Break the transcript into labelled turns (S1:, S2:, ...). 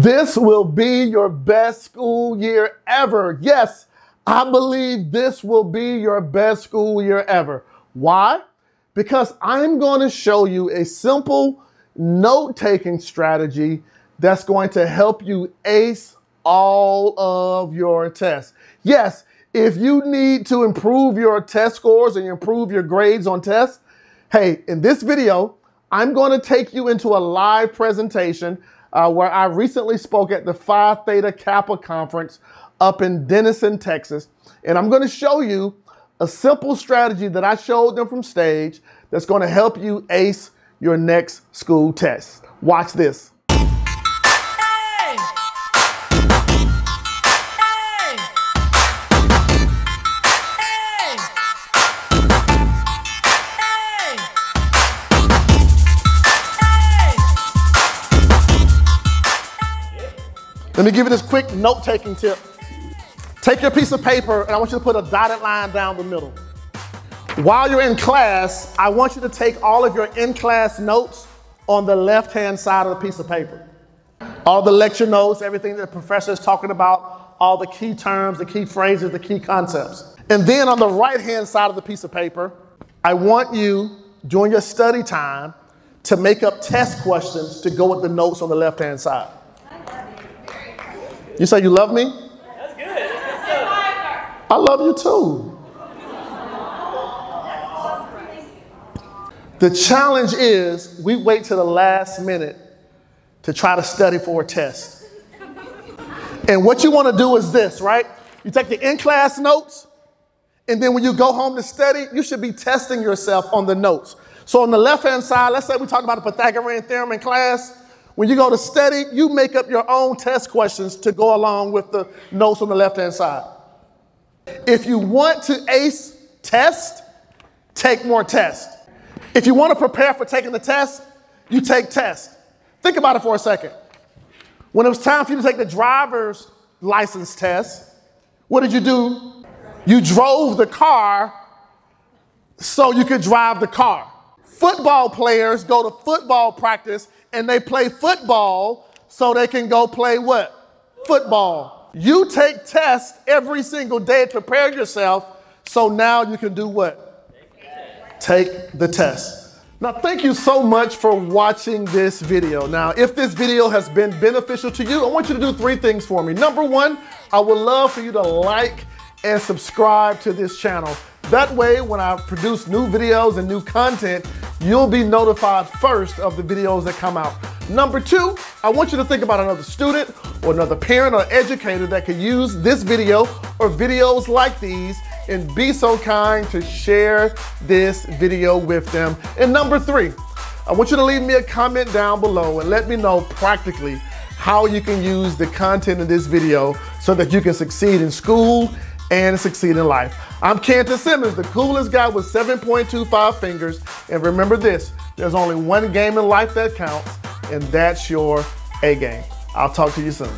S1: This will be your best school year ever. Yes, I believe this will be your best school year ever. Why? Because I'm going to show you a simple note taking strategy that's going to help you ace all of your tests. Yes, if you need to improve your test scores and improve your grades on tests, hey, in this video, I'm going to take you into a live presentation uh, where I recently spoke at the Phi Theta Kappa conference up in Denison, Texas. And I'm going to show you a simple strategy that I showed them from stage that's going to help you ace your next school test. Watch this. Let me give you this quick note-taking tip. Take your piece of paper and I want you to put a dotted line down the middle. While you're in class, I want you to take all of your in-class notes on the left-hand side of the piece of paper. All the lecture notes, everything that the professor is talking about, all the key terms, the key phrases, the key concepts. And then on the right-hand side of the piece of paper, I want you, during your study time, to make up test questions to go with the notes on the left-hand side. You say you love me?
S2: That's good. That's good
S1: I love you too. The challenge is we wait to the last minute to try to study for a test. And what you want to do is this, right? You take the in class notes, and then when you go home to study, you should be testing yourself on the notes. So on the left hand side, let's say we talked about the Pythagorean theorem in class. When you go to study, you make up your own test questions to go along with the notes on the left hand side. If you want to ace test, take more tests. If you want to prepare for taking the test, you take tests. Think about it for a second. When it was time for you to take the driver's license test, what did you do? You drove the car so you could drive the car. Football players go to football practice and they play football so they can go play what? Football. You take tests every single day to prepare yourself so now you can do what? Take the test. Now, thank you so much for watching this video. Now, if this video has been beneficial to you, I want you to do three things for me. Number one, I would love for you to like and subscribe to this channel. That way, when I produce new videos and new content, you'll be notified first of the videos that come out. Number two, I want you to think about another student or another parent or educator that could use this video or videos like these and be so kind to share this video with them. And number three, I want you to leave me a comment down below and let me know practically how you can use the content in this video so that you can succeed in school and succeed in life. I'm Kantis Simmons, the coolest guy with 7.25 fingers. And remember this, there's only one game in life that counts, and that's your A game. I'll talk to you soon.